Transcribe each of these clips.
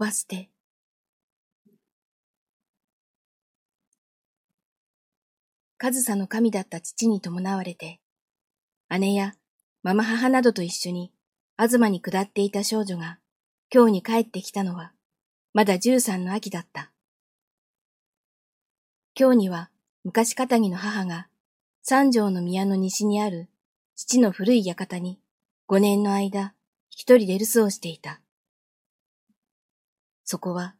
ば捨て。上総の神だった父に伴われて、姉やママ母などと一緒に東に下っていた少女が今日に帰ってきたのは、まだ十三の秋だった。今日には昔かたぎの母が三条の宮の西にある父の古い館に五年の間一人で留守をしていた。そこは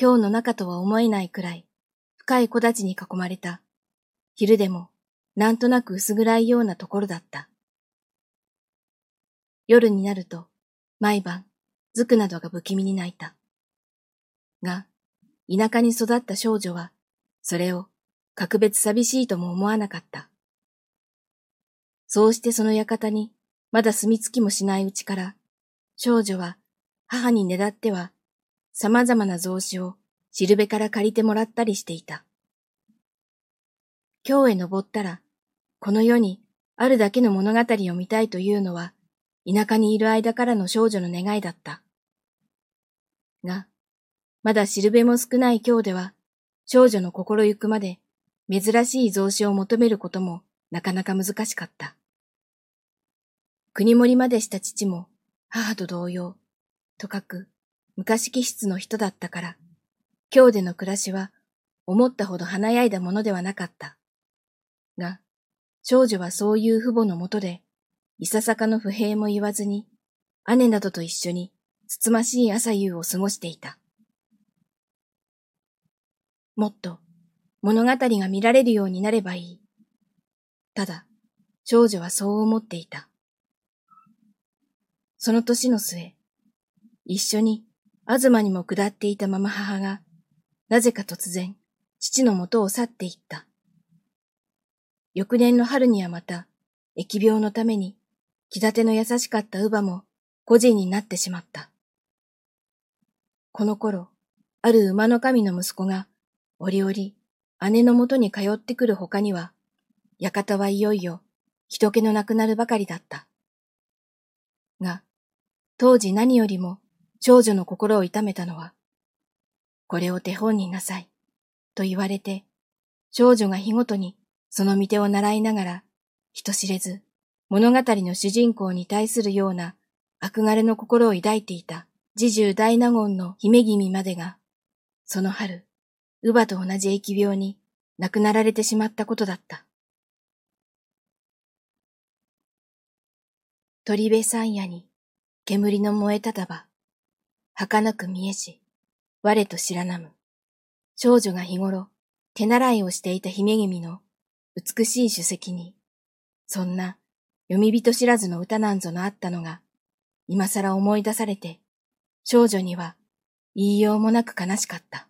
今日の中とは思えないくらい深い木立に囲まれた昼でもなんとなく薄暗いようなところだった。夜になると毎晩ズクなどが不気味に泣いた。が、田舎に育った少女はそれを格別寂しいとも思わなかった。そうしてその館にまだ住み着きもしないうちから、少女は母にねだっては様々な雑誌をしるべから借りてもらったりしていた。今日へ登ったら、この世にあるだけの物語を見たいというのは、田舎にいる間からの少女の願いだった。が、まだしるべも少ない今日では、少女の心ゆくまで珍しい増資を求めることもなかなか難しかった。国盛りまでした父も母と同様、とかく昔気質の人だったから、今日での暮らしは思ったほど華やいだものではなかった。が、少女はそういう父母のもとで、いささかの不平も言わずに、姉などと一緒につつましい朝夕を過ごしていた。もっと物語が見られるようになればいい。ただ、少女はそう思っていた。その年の末、一緒に東にも下っていたまま母が、なぜか突然、父のもとを去っていった。翌年の春にはまた、疫病のために、気立ての優しかった乳母も孤児になってしまった。この頃、ある馬の神の息子が折々、姉のもとに通ってくる他には、館はいよいよ人気のなくなるばかりだった。が、当時何よりも少女の心を痛めたのは、これを手本になさい、と言われて、少女が日ごとにその見手を習いながら、人知れず物語の主人公に対するような憧れの心を抱いていた侍従大納言の姫君までが、その春、乳母と同じ疫病に亡くなられてしまったことだった。鳥部山野に煙の燃えたたば、儚く見えし、我と知らなむ。少女が日頃手習いをしていた姫君の美しい主席に、そんな読み人知らずの歌なんぞのあったのが、今更思い出されて、少女には言いようもなく悲しかった。